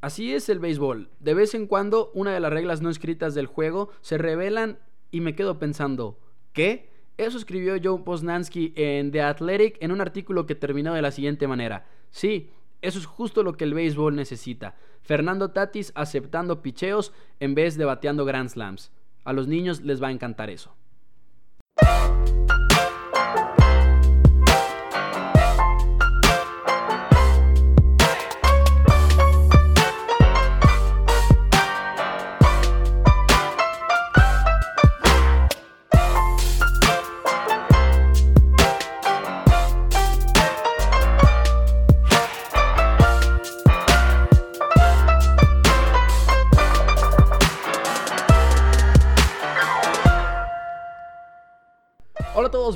Así es el béisbol. De vez en cuando una de las reglas no escritas del juego se revelan y me quedo pensando, ¿qué? Eso escribió Joe Posnansky en The Athletic en un artículo que terminó de la siguiente manera. Sí, eso es justo lo que el béisbol necesita. Fernando Tatis aceptando picheos en vez de bateando Grand Slams. A los niños les va a encantar eso.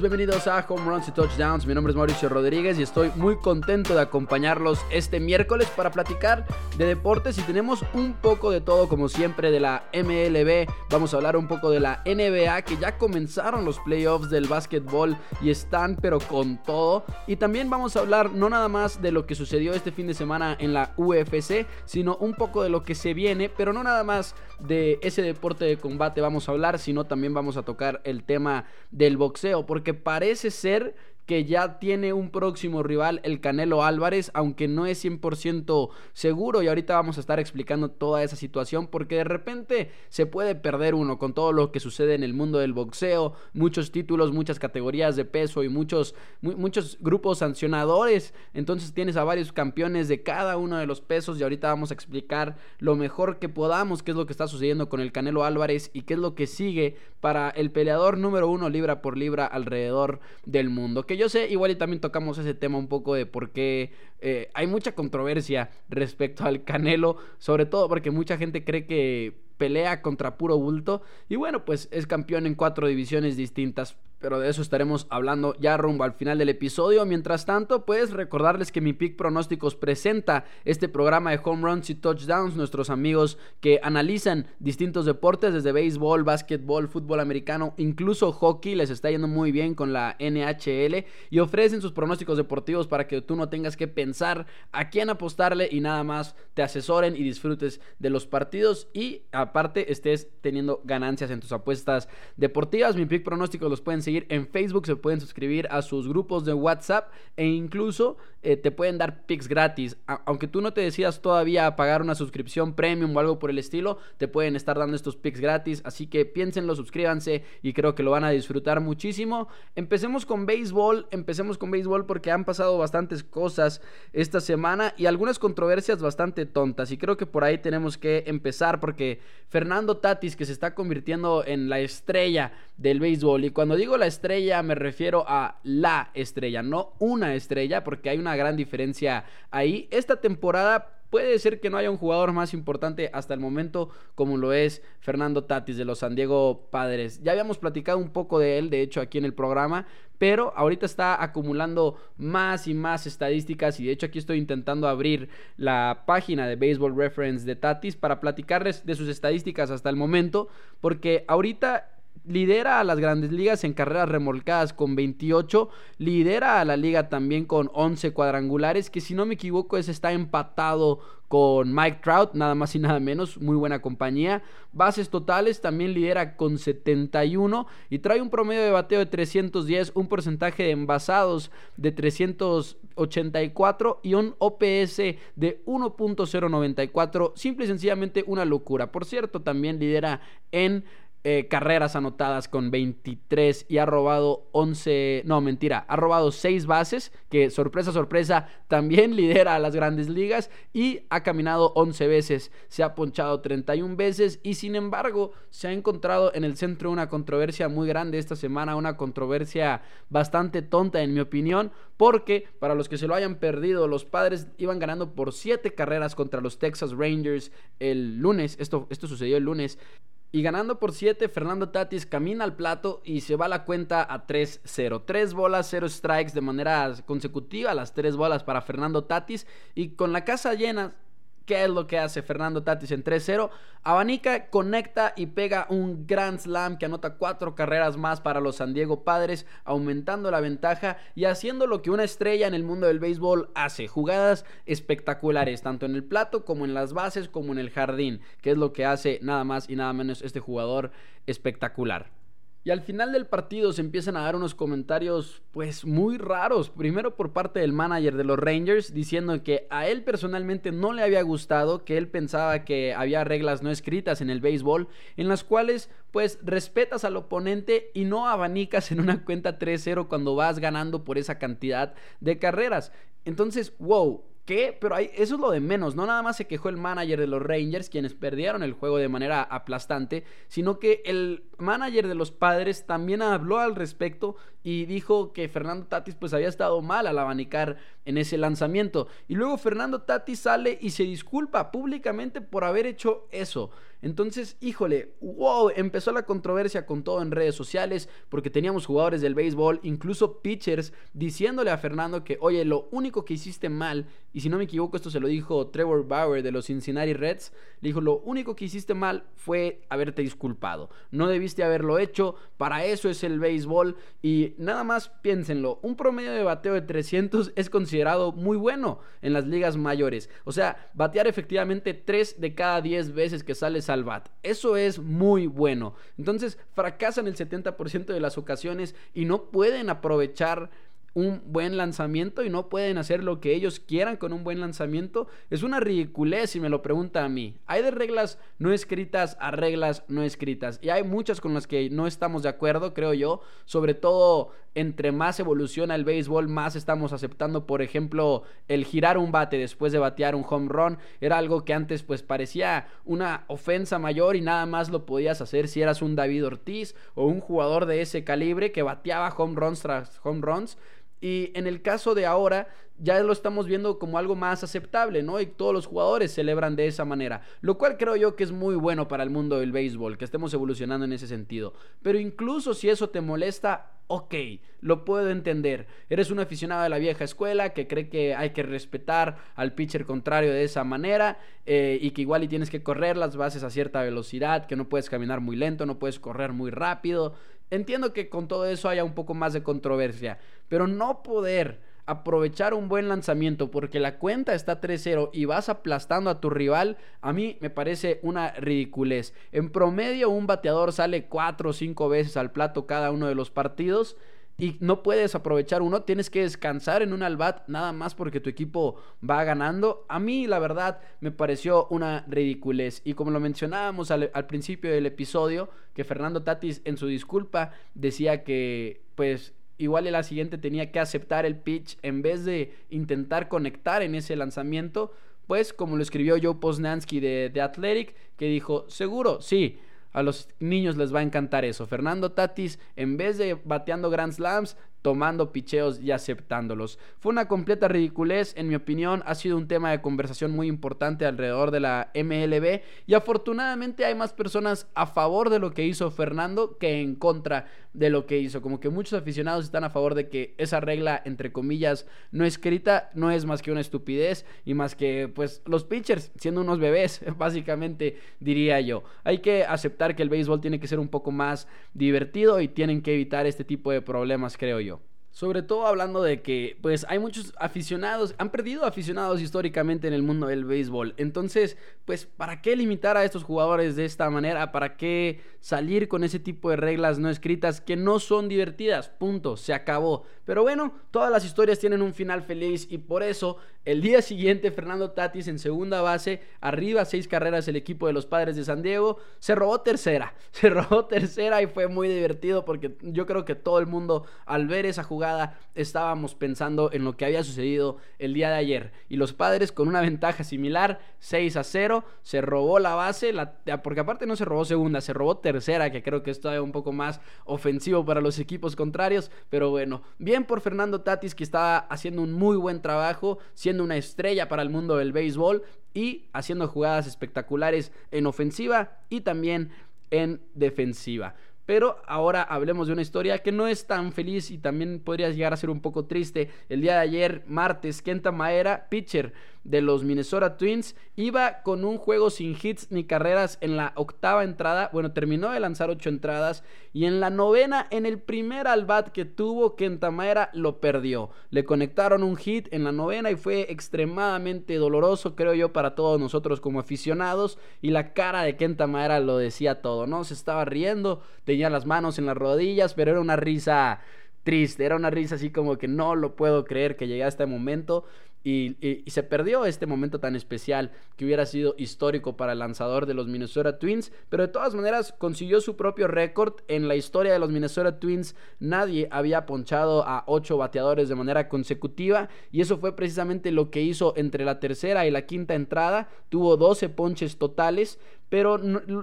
Bienvenidos a Home Runs y Touchdowns. Mi nombre es Mauricio Rodríguez y estoy muy contento de acompañarlos este miércoles para platicar de deportes y tenemos un poco de todo como siempre de la MLB. Vamos a hablar un poco de la NBA que ya comenzaron los playoffs del básquetbol y están pero con todo. Y también vamos a hablar no nada más de lo que sucedió este fin de semana en la UFC, sino un poco de lo que se viene, pero no nada más de ese deporte de combate vamos a hablar, sino también vamos a tocar el tema del boxeo porque parece ser que ya tiene un próximo rival, el Canelo Álvarez, aunque no es 100% seguro y ahorita vamos a estar explicando toda esa situación porque de repente se puede perder uno con todo lo que sucede en el mundo del boxeo, muchos títulos, muchas categorías de peso y muchos, muchos grupos sancionadores, entonces tienes a varios campeones de cada uno de los pesos y ahorita vamos a explicar lo mejor que podamos qué es lo que está sucediendo con el Canelo Álvarez y qué es lo que sigue para el peleador número uno libra por libra alrededor del mundo yo sé, igual y también tocamos ese tema un poco de por qué eh, hay mucha controversia respecto al Canelo, sobre todo porque mucha gente cree que pelea contra puro bulto y bueno, pues es campeón en cuatro divisiones distintas pero de eso estaremos hablando ya rumbo al final del episodio. Mientras tanto, pues recordarles que mi Pick Pronósticos presenta este programa de home runs y touchdowns, nuestros amigos que analizan distintos deportes desde béisbol, básquetbol, fútbol americano, incluso hockey, les está yendo muy bien con la NHL y ofrecen sus pronósticos deportivos para que tú no tengas que pensar a quién apostarle y nada más te asesoren y disfrutes de los partidos y aparte estés teniendo ganancias en tus apuestas deportivas. Mi Pick Pronósticos los pueden seguir en Facebook, se pueden suscribir a sus grupos de WhatsApp e incluso eh, te pueden dar pics gratis. aunque tú no te decidas todavía pagar una suscripción premium o algo por el estilo, te pueden estar dando estos pics gratis. Así que piénsenlo, suscríbanse y creo que lo van a disfrutar muchísimo. Empecemos con béisbol, empecemos con béisbol porque han pasado bastantes cosas esta semana y algunas controversias bastante tontas. Y creo que por ahí tenemos que empezar porque Fernando Tatis, que se está convirtiendo en la estrella del béisbol, y cuando digo la estrella me refiero a la estrella, no una estrella, porque hay una gran diferencia ahí. Esta temporada puede ser que no haya un jugador más importante hasta el momento como lo es Fernando Tatis de los San Diego Padres. Ya habíamos platicado un poco de él, de hecho, aquí en el programa, pero ahorita está acumulando más y más estadísticas y de hecho aquí estoy intentando abrir la página de Baseball Reference de Tatis para platicarles de sus estadísticas hasta el momento, porque ahorita lidera a las grandes ligas en carreras remolcadas con 28, lidera a la liga también con 11 cuadrangulares, que si no me equivoco es está empatado con Mike Trout, nada más y nada menos, muy buena compañía. Bases totales también lidera con 71 y trae un promedio de bateo de 310, un porcentaje de envasados de 384 y un OPS de 1.094, simple y sencillamente una locura. Por cierto, también lidera en eh, carreras anotadas con 23 y ha robado 11, no mentira, ha robado 6 bases, que sorpresa, sorpresa, también lidera a las grandes ligas y ha caminado 11 veces, se ha ponchado 31 veces y sin embargo se ha encontrado en el centro una controversia muy grande esta semana, una controversia bastante tonta en mi opinión, porque para los que se lo hayan perdido, los padres iban ganando por 7 carreras contra los Texas Rangers el lunes, esto, esto sucedió el lunes, y ganando por 7, Fernando Tatis camina al plato y se va la cuenta a 3-0. 3 bolas, 0 strikes de manera consecutiva, las 3 bolas para Fernando Tatis. Y con la casa llena, ¿Qué es lo que hace Fernando Tatis en 3-0? Abanica, conecta y pega un Grand Slam que anota cuatro carreras más para los San Diego Padres, aumentando la ventaja y haciendo lo que una estrella en el mundo del béisbol hace, jugadas espectaculares, tanto en el plato como en las bases como en el jardín, que es lo que hace nada más y nada menos este jugador espectacular. Y al final del partido se empiezan a dar unos comentarios pues muy raros. Primero por parte del manager de los Rangers diciendo que a él personalmente no le había gustado, que él pensaba que había reglas no escritas en el béisbol en las cuales pues respetas al oponente y no abanicas en una cuenta 3-0 cuando vas ganando por esa cantidad de carreras. Entonces, wow, ¿Qué? Pero eso es lo de menos. No nada más se quejó el manager de los Rangers, quienes perdieron el juego de manera aplastante, sino que el manager de los padres también habló al respecto y dijo que Fernando Tatis pues había estado mal al abanicar en ese lanzamiento. Y luego Fernando Tatis sale y se disculpa públicamente por haber hecho eso. Entonces, híjole, wow, empezó la controversia con todo en redes sociales porque teníamos jugadores del béisbol, incluso pitchers, diciéndole a Fernando que, oye, lo único que hiciste mal, y si no me equivoco, esto se lo dijo Trevor Bauer de los Cincinnati Reds, le dijo, lo único que hiciste mal fue haberte disculpado. No debiste haberlo hecho, para eso es el béisbol y nada más piénsenlo, un promedio de bateo de 300 es considerado muy bueno en las ligas mayores. O sea, batear efectivamente 3 de cada 10 veces que sales al bat. Eso es muy bueno. Entonces fracasan el 70% de las ocasiones y no pueden aprovechar un buen lanzamiento y no pueden hacer lo que ellos quieran con un buen lanzamiento, es una ridiculez si me lo pregunta a mí. Hay de reglas no escritas a reglas no escritas y hay muchas con las que no estamos de acuerdo, creo yo, sobre todo entre más evoluciona el béisbol, más estamos aceptando, por ejemplo, el girar un bate después de batear un home run, era algo que antes pues parecía una ofensa mayor y nada más lo podías hacer si eras un David Ortiz o un jugador de ese calibre que bateaba home runs tras home runs y en el caso de ahora, ya lo estamos viendo como algo más aceptable, ¿no? Y todos los jugadores celebran de esa manera. Lo cual creo yo que es muy bueno para el mundo del béisbol, que estemos evolucionando en ese sentido. Pero incluso si eso te molesta, ok, lo puedo entender. Eres un aficionado de la vieja escuela que cree que hay que respetar al pitcher contrario de esa manera eh, y que igual y tienes que correr las bases a cierta velocidad, que no puedes caminar muy lento, no puedes correr muy rápido. Entiendo que con todo eso haya un poco más de controversia, pero no poder aprovechar un buen lanzamiento porque la cuenta está 3-0 y vas aplastando a tu rival, a mí me parece una ridiculez. En promedio un bateador sale 4 o 5 veces al plato cada uno de los partidos y no puedes aprovechar uno, tienes que descansar en un albat nada más porque tu equipo va ganando. A mí la verdad me pareció una ridiculez y como lo mencionábamos al, principio del episodio, que Fernando Tatis en su disculpa decía que pues igual en la siguiente tenía que aceptar el pitch en vez de intentar conectar en ese lanzamiento, pues como lo escribió Joe Posnansky de, de Athletic, que dijo, seguro, sí, a los niños les va a encantar eso. Fernando Tatis, en vez de bateando Grand Slams, tomando picheos y aceptándolos. Fue una completa ridiculez, en mi opinión, ha sido un tema de conversación muy importante alrededor de la MLB y afortunadamente hay más personas a favor de lo que hizo Fernando que en contra de lo que hizo. Como que muchos aficionados están a favor de que esa regla, entre comillas, no escrita, no es más que una estupidez y más que, pues, los pitchers siendo unos bebés, básicamente diría yo. Hay que aceptar que el béisbol tiene que ser un poco más divertido y tienen que evitar este tipo de problemas, creo yo. Sobre todo hablando de que, pues, hay muchos aficionados, han perdido aficionados históricamente en el mundo del béisbol. Entonces, pues, ¿para qué limitar a estos jugadores de esta manera? ¿Para qué salir con ese tipo de reglas no escritas que no son divertidas? Punto, se acabó. Pero bueno, todas las historias tienen un final feliz y por eso el día siguiente Fernando Tatis en segunda base, arriba seis carreras el equipo de los Padres de San Diego, se robó tercera, se robó tercera y fue muy divertido porque yo creo que todo el mundo al ver esa jugada estábamos pensando en lo que había sucedido el día de ayer y los Padres con una ventaja similar, 6 a 0, se robó la base, porque aparte no se robó segunda, se robó tercera que creo que es todavía un poco más ofensivo para los equipos contrarios, pero bueno, bien por Fernando Tatis que está haciendo un muy buen trabajo, siendo una estrella para el mundo del béisbol y haciendo jugadas espectaculares en ofensiva y también en defensiva. Pero ahora hablemos de una historia que no es tan feliz y también podría llegar a ser un poco triste. El día de ayer, martes, Kenta Maera, pitcher de los Minnesota Twins, iba con un juego sin hits ni carreras en la octava entrada. Bueno, terminó de lanzar ocho entradas y en la novena, en el primer al bat que tuvo, Kenta Maera lo perdió. Le conectaron un hit en la novena y fue extremadamente doloroso, creo yo, para todos nosotros como aficionados. Y la cara de Kenta Maera lo decía todo, ¿no? Se estaba riendo, tenía las manos en las rodillas, pero era una risa triste, era una risa así como que no lo puedo creer que llegué a este momento. Y, se perdió este momento tan especial que hubiera sido histórico para el lanzador de los Minnesota Twins, pero de todas maneras consiguió su propio récord en la historia de los Minnesota Twins. Nadie había ponchado a ocho bateadores de manera consecutiva y eso fue precisamente lo que hizo entre la tercera y la quinta entrada. Tuvo 12 ponches totales, pero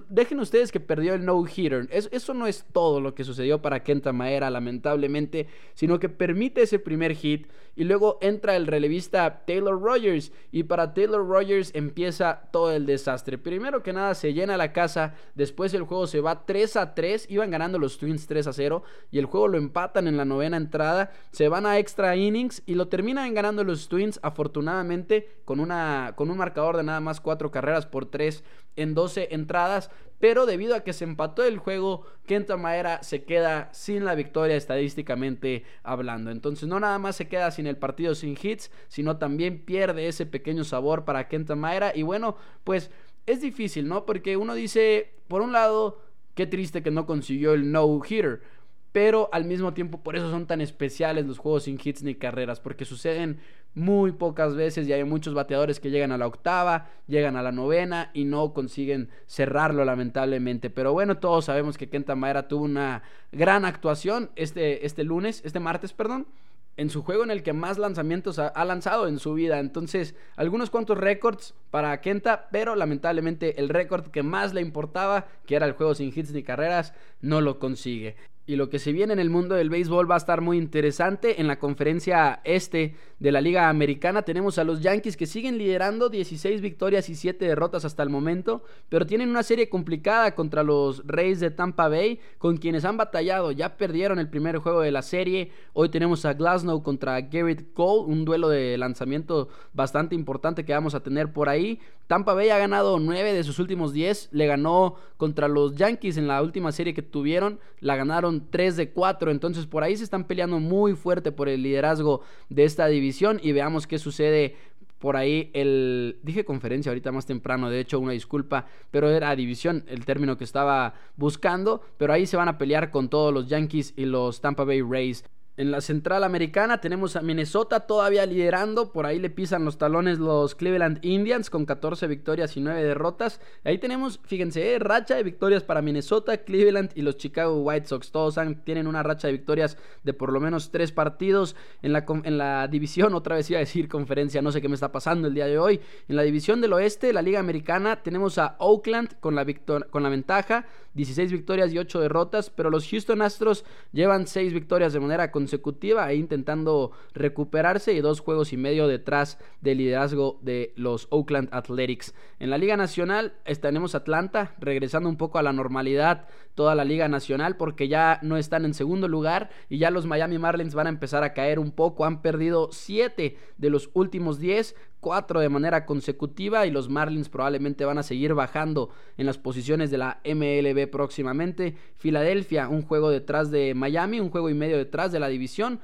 dejen ustedes que perdió el no-hitter. eso no es todo lo que sucedió para Kenta Maera, lamentablemente, sino que permite ese primer hit y luego entra el relevista Taylor Rogers. Y para Taylor Rogers empieza todo el desastre. Primero que nada se llena la casa, después el juego se va 3 a 3. Iban ganando los Twins 3 a 0 y el juego lo empatan en la novena entrada. Se van a extra innings y lo terminan ganando los Twins, afortunadamente, con, una, con un marcador de nada más 4 carreras por 3 en 12 entradas, pero debido a que se empató el juego, Kenta Maera se queda sin la victoria estadísticamente hablando. Entonces no nada más se queda sin el partido sin hits, sino también pierde ese pequeño sabor para Kenta Maera y bueno, pues es difícil, ¿no? Porque uno dice, por un lado, qué triste que no consiguió el no hitter, pero al mismo tiempo por eso son tan especiales los juegos sin hits ni carreras, porque suceden muy pocas veces y hay muchos bateadores que llegan a la octava, llegan a la novena y no consiguen cerrarlo lamentablemente. Pero bueno, todos sabemos que Kenta Maera tuvo una gran actuación este, este lunes, este martes, perdón en su juego en el que más lanzamientos ha, lanzado en su vida. Entonces, algunos cuantos récords para Kenta, pero lamentablemente el récord que más le importaba, que era el juego sin hits ni carreras, no lo consigue y lo que se viene en el mundo del béisbol va a estar muy interesante. En la conferencia este de la Liga Americana tenemos a los Yankees que siguen liderando 16 victorias y 7 derrotas hasta el momento, pero tienen una serie complicada contra los Reyes de Tampa Bay, con quienes han batallado. Ya perdieron el primer juego de la serie. Hoy tenemos a Glasnow contra Garrett Cole, un duelo de lanzamiento bastante importante que vamos a tener por ahí. Tampa Bay ha ganado 9 de sus últimos 10, le ganó contra los Yankees en la última serie que tuvieron, la ganaron 3 de 4. Entonces por ahí se están peleando muy fuerte por el liderazgo de esta división y veamos qué sucede por ahí el dije conferencia ahorita más temprano, de hecho una disculpa, pero era división el término que estaba buscando, pero ahí se van a pelear con todos los Yankees y los Tampa Bay Rays. En la central americana tenemos a Minnesota todavía liderando. Por ahí le pisan los talones los Cleveland Indians con 14 victorias y 9 derrotas. Ahí tenemos, fíjense, eh, racha de victorias para Minnesota, Cleveland y los Chicago White Sox. Todos tienen una racha de victorias de por lo menos 3 partidos. En la, en la división, otra vez iba a decir conferencia, no sé qué me está pasando el día de hoy. En la división del oeste, la Liga Americana, tenemos a Oakland con la, con la ventaja. 16 victorias y 8 derrotas, pero los Houston Astros llevan 6 victorias de manera consecutiva e intentando recuperarse y dos juegos y medio detrás del liderazgo de los Oakland Athletics. En la Liga Nacional tenemos Atlanta regresando un poco a la normalidad toda la Liga Nacional porque ya no están en segundo lugar y ya los Miami Marlins van a empezar a caer un poco, han perdido 7 de los últimos 10 cuatro de manera consecutiva y los Marlins probablemente van a seguir bajando en las posiciones de la MLB próximamente. Filadelfia, un juego detrás de Miami, un juego y medio detrás de la división.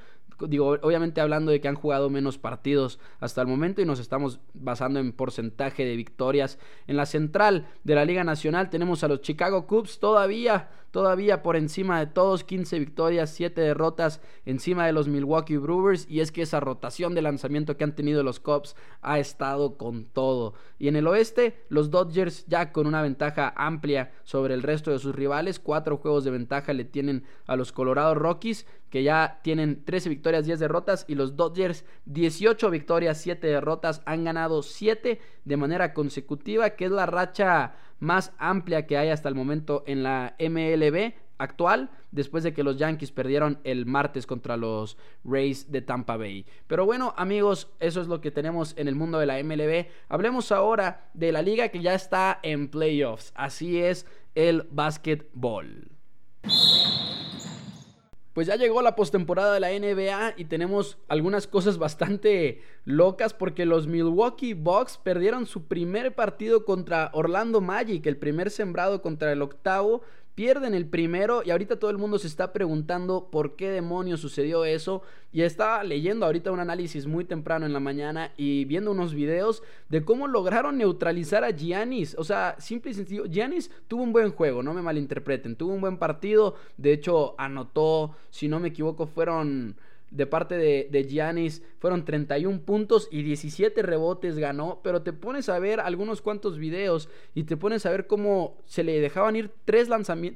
Digo, obviamente hablando de que han jugado menos partidos hasta el momento y nos estamos basando en porcentaje de victorias. En la central de la Liga Nacional tenemos a los Chicago Cubs todavía todavía por encima de todos, 15 victorias, 7 derrotas encima de los Milwaukee Brewers y es que esa rotación de lanzamiento que han tenido los Cubs ha estado con todo. Y en el oeste, los Dodgers ya con una ventaja amplia sobre el resto de sus rivales, cuatro juegos de ventaja le tienen a los Colorado Rockies que ya tienen 13 victorias, 10 derrotas y los Dodgers 18 victorias, 7 derrotas, han ganado 7 de manera consecutiva, que es la racha más amplia que hay hasta el momento en la MLB actual, después de que los Yankees perdieron el martes contra los Rays de Tampa Bay. Pero bueno, amigos, eso es lo que tenemos en el mundo de la MLB. Hablemos ahora de la liga que ya está en playoffs. Así es el básquetbol. Pues ya llegó la postemporada de la NBA y tenemos algunas cosas bastante locas porque los Milwaukee Bucks perdieron su primer partido contra Orlando Magic, el primer sembrado contra el octavo pierden el primero y ahorita todo el mundo se está preguntando por qué demonios sucedió eso. Y estaba leyendo ahorita un análisis muy temprano en la mañana y viendo unos videos de cómo lograron neutralizar a Giannis. O sea, simple y sencillo, Giannis tuvo un buen juego, no me malinterpreten, tuvo un buen partido. De hecho, anotó, si no me equivoco, fueron de parte de, de Giannis fueron 31 puntos y 17 rebotes ganó, pero te pones a ver algunos cuantos videos y te pones a ver cómo se le dejaban ir tres,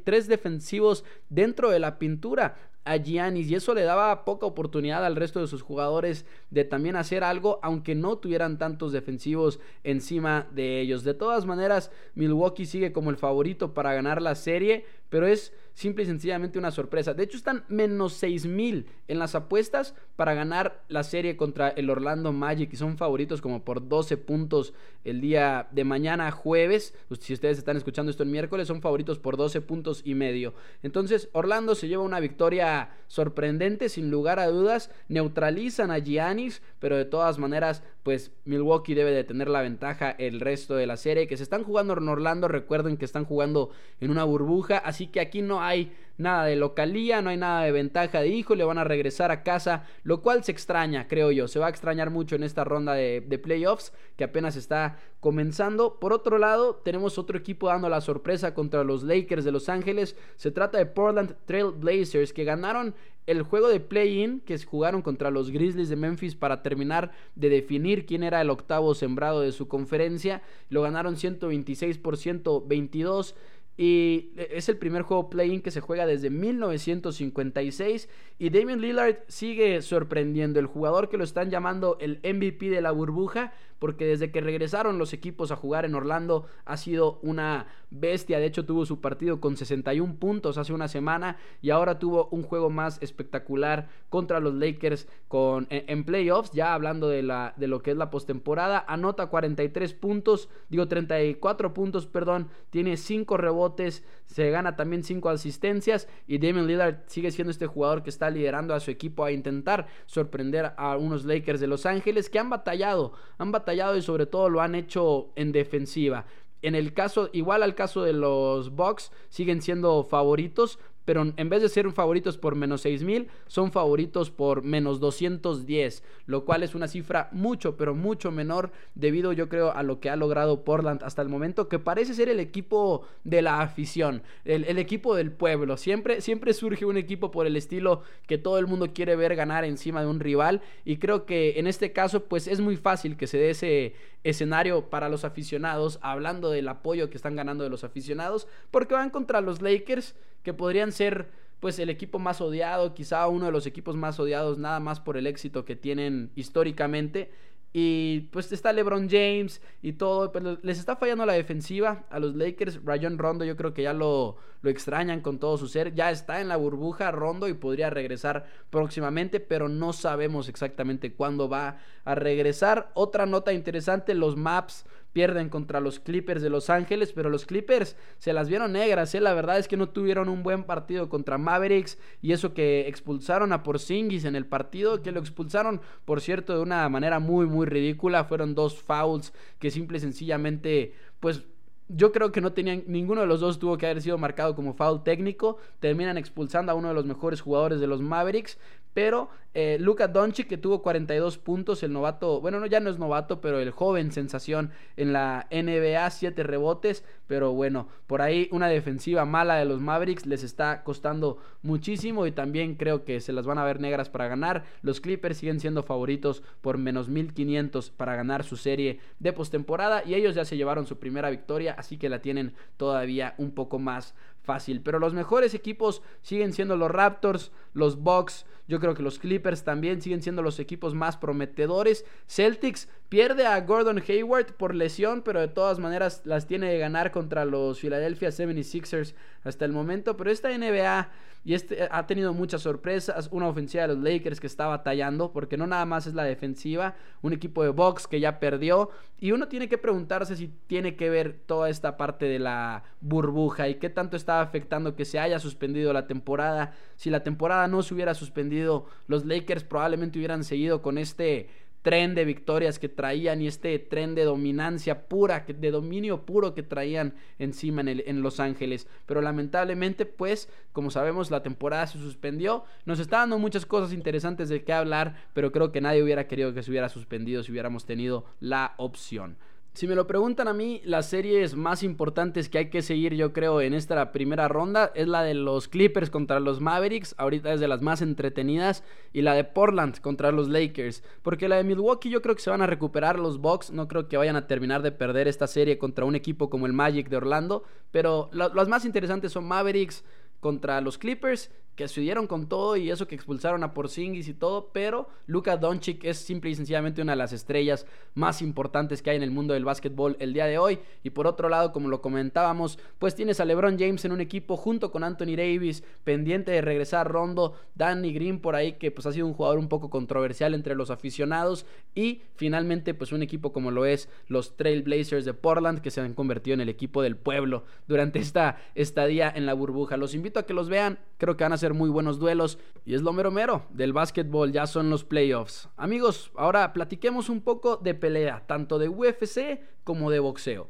tres defensivos dentro de la pintura a Giannis y eso le daba poca oportunidad al resto de sus jugadores de también hacer algo aunque no tuvieran tantos defensivos encima de ellos. De todas maneras, Milwaukee sigue como el favorito para ganar la serie, pero es simple y sencillamente una sorpresa. De hecho, están menos 6000 en las apuestas para ganar la serie contra el Orlando Magic y son favoritos como por 12 puntos el día de mañana jueves. Si ustedes están escuchando esto el miércoles, son favoritos por 12 puntos y medio. Entonces, Orlando se lleva una victoria sorprendente, sin lugar a dudas. Neutralizan a Giannis, pero de todas maneras, pues Milwaukee debe de tener la ventaja el resto de la serie. Que se están jugando en Orlando, recuerden que están jugando en una burbuja, así que aquí no hay nada de localía, no hay nada de ventaja de hijo, le van a regresar a casa, lo cual se extraña, creo yo, se va a extrañar mucho en esta ronda de, playoffs que apenas está comenzando. Por otro lado, tenemos otro equipo dando la sorpresa contra los Lakers de Los Ángeles, se trata de Portland Trail Blazers que ganaron el juego de play-in que jugaron contra los Grizzlies de Memphis para terminar de definir quién era el octavo sembrado de su conferencia. Lo ganaron 126 por 122. Y es el primer juego play-in que se juega desde 1956. Y Damian Lillard sigue sorprendiendo. El jugador que lo están llamando el MVP de la burbuja porque desde que regresaron los equipos a jugar en Orlando ha sido una bestia. De hecho, tuvo su partido con 61 puntos hace una semana y ahora tuvo un juego más espectacular contra los Lakers con, en, playoffs. Ya hablando de, la, de lo que es la postemporada, anota 43 puntos, digo 34 puntos, perdón, tiene 5 rebotes, se gana también 5 asistencias y Damian Lillard sigue siendo este jugador que está liderando a su equipo a intentar sorprender a unos Lakers de Los Ángeles que han batallado, han batallado y sobre todo lo han hecho en defensiva. En el caso, igual al caso de los Bucks, siguen siendo favoritos, pero en vez de ser favoritos por menos 6000, son favoritos por menos 210, lo cual es una cifra mucho, pero mucho menor debido yo creo a lo que ha logrado Portland hasta el momento, que parece ser el equipo de la afición, el, equipo del pueblo. Siempre, siempre surge un equipo por el estilo que todo el mundo quiere ver ganar encima de un rival y creo que en este caso pues es muy fácil que se dé ese escenario para los aficionados, hablando del apoyo que están ganando de los aficionados, porque van contra los Lakers que podrían ser pues el equipo más odiado, quizá uno de los equipos más odiados nada más por el éxito que tienen históricamente y pues está LeBron James y todo, pero les está fallando la defensiva a los Lakers. Rayon Rondo yo creo que ya lo, lo extrañan con todo su ser. Ya está en la burbuja Rondo y podría regresar próximamente, pero no sabemos exactamente cuándo va a regresar. Otra nota interesante, los maps pierden contra los Clippers de Los Ángeles, pero los Clippers se las vieron negras, ¿eh? la verdad es que no tuvieron un buen partido contra Mavericks y eso que expulsaron a Porzingis en el partido, que lo expulsaron, por cierto, de una manera muy muy ridícula, fueron dos fouls que simple y sencillamente pues yo creo que no tenían, ninguno de los dos tuvo que haber sido marcado como foul técnico. Terminan expulsando a uno de los mejores jugadores de los Mavericks. Pero eh, Luka Doncic, que tuvo 42 puntos, el novato, bueno, no, ya no es novato, pero el joven sensación en la NBA, 7 rebotes. Pero bueno, por ahí una defensiva mala de los Mavericks les está costando muchísimo y también creo que se las van a ver negras para ganar. Los Clippers siguen siendo favoritos por menos 1500 para ganar su serie de postemporada y ellos ya se llevaron su primera victoria, así que la tienen todavía un poco más fácil. Pero los mejores equipos siguen siendo los Raptors, los Bucks. Yo creo que los Clippers también siguen siendo los equipos más prometedores. Celtics Pierde a Gordon Hayward por lesión, pero de todas maneras las tiene de ganar contra los Philadelphia 76ers hasta el momento. Pero esta NBA y este ha tenido muchas sorpresas. Una ofensiva de los Lakers que está batallando, porque no nada más es la defensiva. Un equipo de box que ya perdió. Y uno tiene que preguntarse si tiene que ver toda esta parte de la burbuja y qué tanto está afectando que se haya suspendido la temporada. Si la temporada no se hubiera suspendido, los Lakers probablemente hubieran seguido con este tren de victorias que traían y este tren de dominancia pura, de dominio puro que traían encima en, en, Los Ángeles. Pero lamentablemente, pues, como sabemos, la temporada se suspendió. Nos está dando muchas cosas interesantes de qué hablar, pero creo que nadie hubiera querido que se hubiera suspendido si hubiéramos tenido la opción. Si me lo preguntan a mí, las series más importantes que hay que seguir, yo creo, en esta primera ronda es la de los Clippers contra los Mavericks, ahorita es de las más entretenidas, y la de Portland contra los Lakers, porque la de Milwaukee yo creo que se van a recuperar los Bucks, no creo que vayan a terminar de perder esta serie contra un equipo como el Magic de Orlando, pero las más interesantes son Mavericks contra los Clippers que con todo y eso que expulsaron a Porzingis y todo, pero Luka Doncic es simple y sencillamente una de las estrellas más importantes que hay en el mundo del básquetbol el día de hoy. Y por otro lado, como lo comentábamos, pues tienes a LeBron James en un equipo junto con Anthony Davis, pendiente de regresar Rondo, Danny Green por ahí que pues ha sido un jugador un poco controversial entre los aficionados y finalmente pues un equipo como lo es los Trailblazers de Portland que se han convertido en el equipo del pueblo durante esta estadía en la burbuja. Los invito a que los vean, creo que van a ser muy buenos duelos. Y es lo mero mero del básquetbol, ya son los playoffs. Amigos, ahora platiquemos un poco de pelea, tanto de UFC como de boxeo.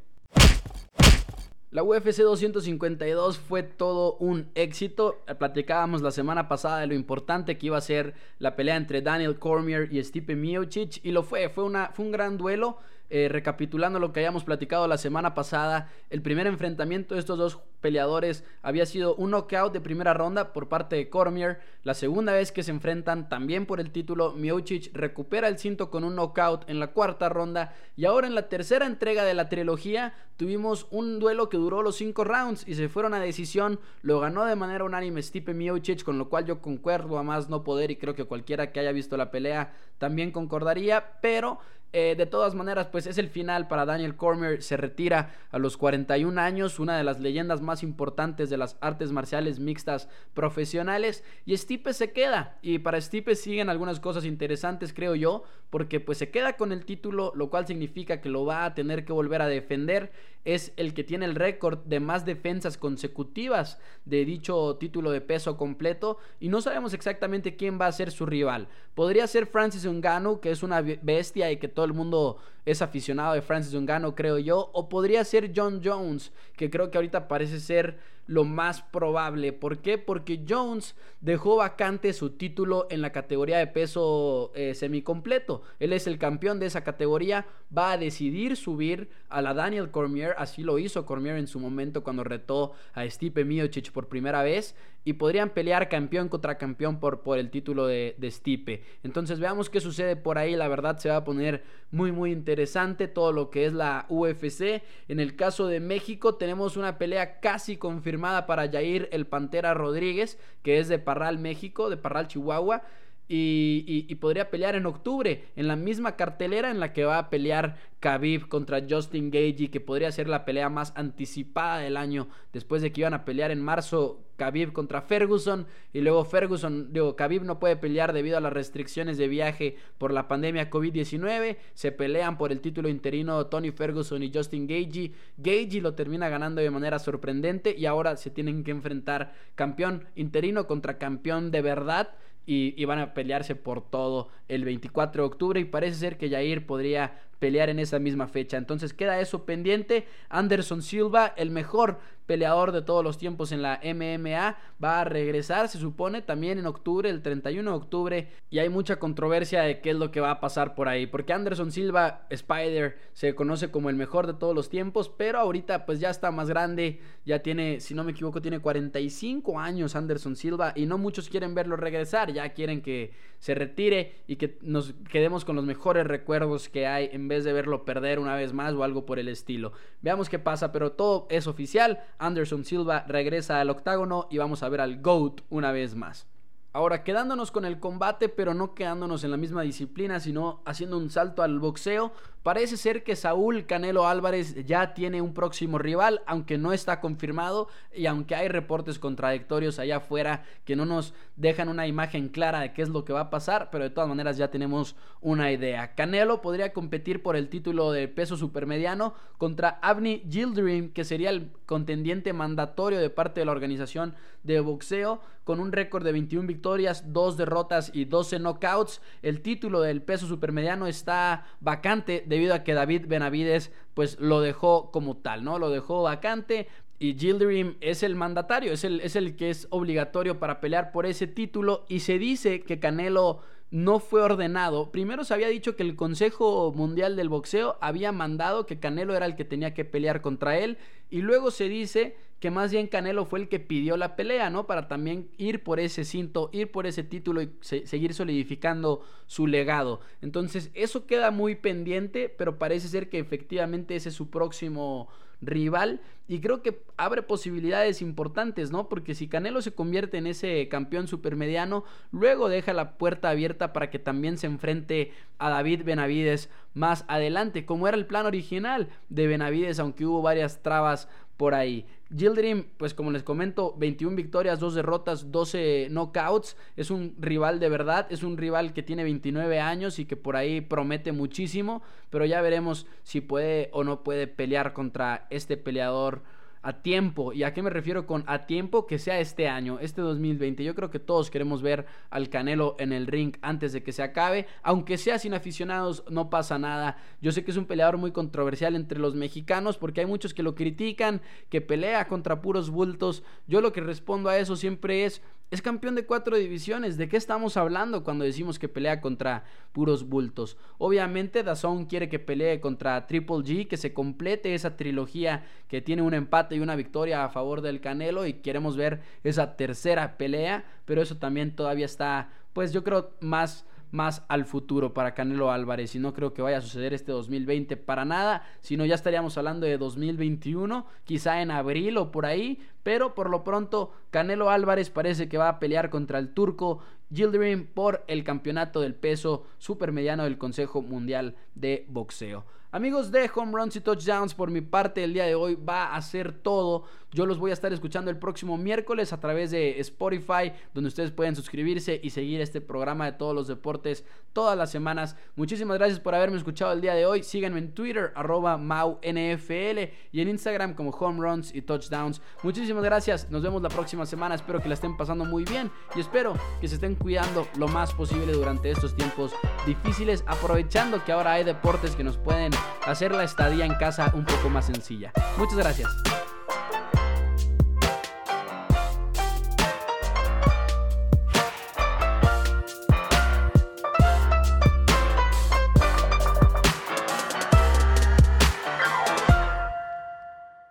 La UFC 252 fue todo un éxito. Platicábamos la semana pasada de lo importante que iba a ser la pelea entre Daniel Cormier y Stipe Miocic y lo fue, fue, una, fue un gran duelo. Eh, recapitulando lo que habíamos platicado la semana pasada, el primer enfrentamiento de estos dos peleadores había sido un knockout de primera ronda por parte de Cormier. La segunda vez que se enfrentan también por el título, Miocic recupera el cinto con un knockout en la cuarta ronda. Y ahora en la tercera entrega de la trilogía tuvimos un duelo que duró los cinco rounds y se fueron a decisión. Lo ganó de manera unánime Stipe Miocic, con lo cual yo concuerdo a más no poder y creo que cualquiera que haya visto la pelea también concordaría. Pero eh, de todas maneras, pues es el final para Daniel Cormier. Se retira a los 41 años, una de las leyendas más importantes de las artes marciales mixtas profesionales. Y Stipe se queda. Y para Stipe siguen algunas cosas interesantes, creo yo, porque pues se queda con el título, lo cual significa que lo va a tener que volver a defender. Es el que tiene el récord de más defensas consecutivas de dicho título de peso completo. Y no sabemos exactamente quién va a ser su rival. Podría ser Francis Ngannou, que es una bestia y que todo el mundo es aficionado de Francis Ngannou, creo yo, o podría ser John Jones, que creo que ahorita parece ser lo más probable. ¿Por qué? Porque Jones dejó vacante su título en la categoría de peso eh, semicompleto. Él es el campeón de esa categoría. Va a decidir subir a la Daniel Cormier. Así lo hizo Cormier en su momento cuando retó a Stipe Miocic por primera vez. Y podrían pelear campeón contra campeón por, por el título de, de Stipe. Entonces veamos qué sucede por ahí. La verdad se va a poner muy muy interesante todo lo que es la UFC. En el caso de México tenemos una pelea casi confirmada para Jair el Pantera Rodríguez, que es de Parral, México, de Parral, Chihuahua. Y, podría pelear en octubre en la misma cartelera en la que va a pelear Khabib contra Justin Gagey que podría ser la pelea más anticipada del año después de que iban a pelear en marzo Khabib contra Ferguson y luego Ferguson, digo, Khabib no puede pelear debido a las restricciones de viaje por la pandemia COVID-19, se pelean por el título interino Tony Ferguson y Justin Gagey, Gagey lo termina ganando de manera sorprendente y ahora se tienen que enfrentar campeón interino contra campeón de verdad y, van a pelearse por todo el 24 de octubre y parece ser que Jair podría pelear en esa misma fecha. Entonces queda eso pendiente. Anderson Silva, el mejor peleador de todos los tiempos en la MMA, va a regresar, se supone, también en octubre, el 31 de octubre, y hay mucha controversia de qué es lo que va a pasar por ahí, porque Anderson Silva, Spider, se conoce como el mejor de todos los tiempos, pero ahorita pues ya está más grande, ya tiene, si no me equivoco, tiene 45 años Anderson Silva, y no muchos quieren verlo regresar, ya quieren que se retire y que nos quedemos con los mejores recuerdos que hay en vez de verlo perder una vez más o algo por el estilo. Veamos qué pasa, pero todo es oficial. Anderson Silva regresa al octágono y vamos a ver al GOAT una vez más. Ahora, quedándonos con el combate, pero no quedándonos en la misma disciplina, sino haciendo un salto al boxeo, parece ser que Saúl Canelo Álvarez ya tiene un próximo rival, aunque no está confirmado y aunque hay reportes contradictorios allá afuera que no nos dejan una imagen clara de qué es lo que va a pasar, pero de todas maneras ya tenemos una idea. Canelo podría competir por el título de peso supermediano contra Avni Gildrim, que sería el contendiente mandatorio de parte de la organización de boxeo, con un récord de 21 victorias, 2 derrotas y 12 knockouts. El título del peso supermediano está vacante debido a que David Benavides pues lo dejó como tal, ¿no? Lo dejó vacante. Y Gildrim es el mandatario, es el, es el que es obligatorio para pelear por ese título. Y se dice que Canelo no fue ordenado. Primero se había dicho que el Consejo Mundial del Boxeo había mandado que Canelo era el que tenía que pelear contra él. Y luego se dice que más bien Canelo fue el que pidió la pelea, ¿no? Para también ir por ese cinto, ir por ese título y seguir solidificando su legado. Entonces, eso queda muy pendiente, pero parece ser que efectivamente ese es su próximo rival y creo que abre posibilidades importantes, ¿no? Porque si Canelo se convierte en ese campeón supermediano, luego deja la puerta abierta para que también se enfrente a David Benavides más adelante, como era el plan original de Benavides, aunque hubo varias trabas por ahí. Gildrim, pues como les comento, 21 victorias, 2 derrotas, 12 knockouts. Es un rival de verdad, es un rival que tiene 29 años y que por ahí promete muchísimo, pero ya veremos si puede o no puede pelear contra este peleador a tiempo. ¿Y a qué me refiero con a tiempo? Que sea este año, este 2020. Yo creo que todos queremos ver al Canelo en el ring antes de que se acabe. Aunque sea sin aficionados, no pasa nada. Yo sé que es un peleador muy controversial entre los mexicanos porque hay muchos que lo critican, que pelea contra puros bultos. Yo lo que respondo a eso siempre es es campeón de cuatro divisiones. ¿De qué estamos hablando cuando decimos que pelea contra puros bultos? Obviamente Dazón quiere que pelee contra Triple G, que se complete esa trilogía que tiene un empate y una victoria a favor del Canelo y queremos ver esa tercera pelea, pero eso también todavía está, pues yo creo más más al futuro para Canelo Álvarez y no creo que vaya a suceder este 2020 para nada, sino ya estaríamos hablando de 2021, quizá en abril o por ahí, pero por lo pronto Canelo Álvarez parece que va a pelear contra el turco Gilderim por el campeonato del peso supermediano del Consejo Mundial de Boxeo. Amigos de Home Runs y Touchdowns, por mi parte el día de hoy va a ser todo. Yo los voy a estar escuchando el próximo miércoles a través de Spotify, donde ustedes pueden suscribirse y seguir este programa de todos los deportes todas las semanas. Muchísimas gracias por haberme escuchado el día de hoy. Síganme en Twitter, arroba MauNFL y en Instagram como Home Runs y Touchdowns. Muchísimas gracias. Nos vemos la próxima semana. Espero que la estén pasando muy bien y espero que se estén cuidando lo más posible durante estos tiempos difíciles, aprovechando que ahora hay deportes que nos pueden hacer la estadía en casa un poco más sencilla. Muchas gracias.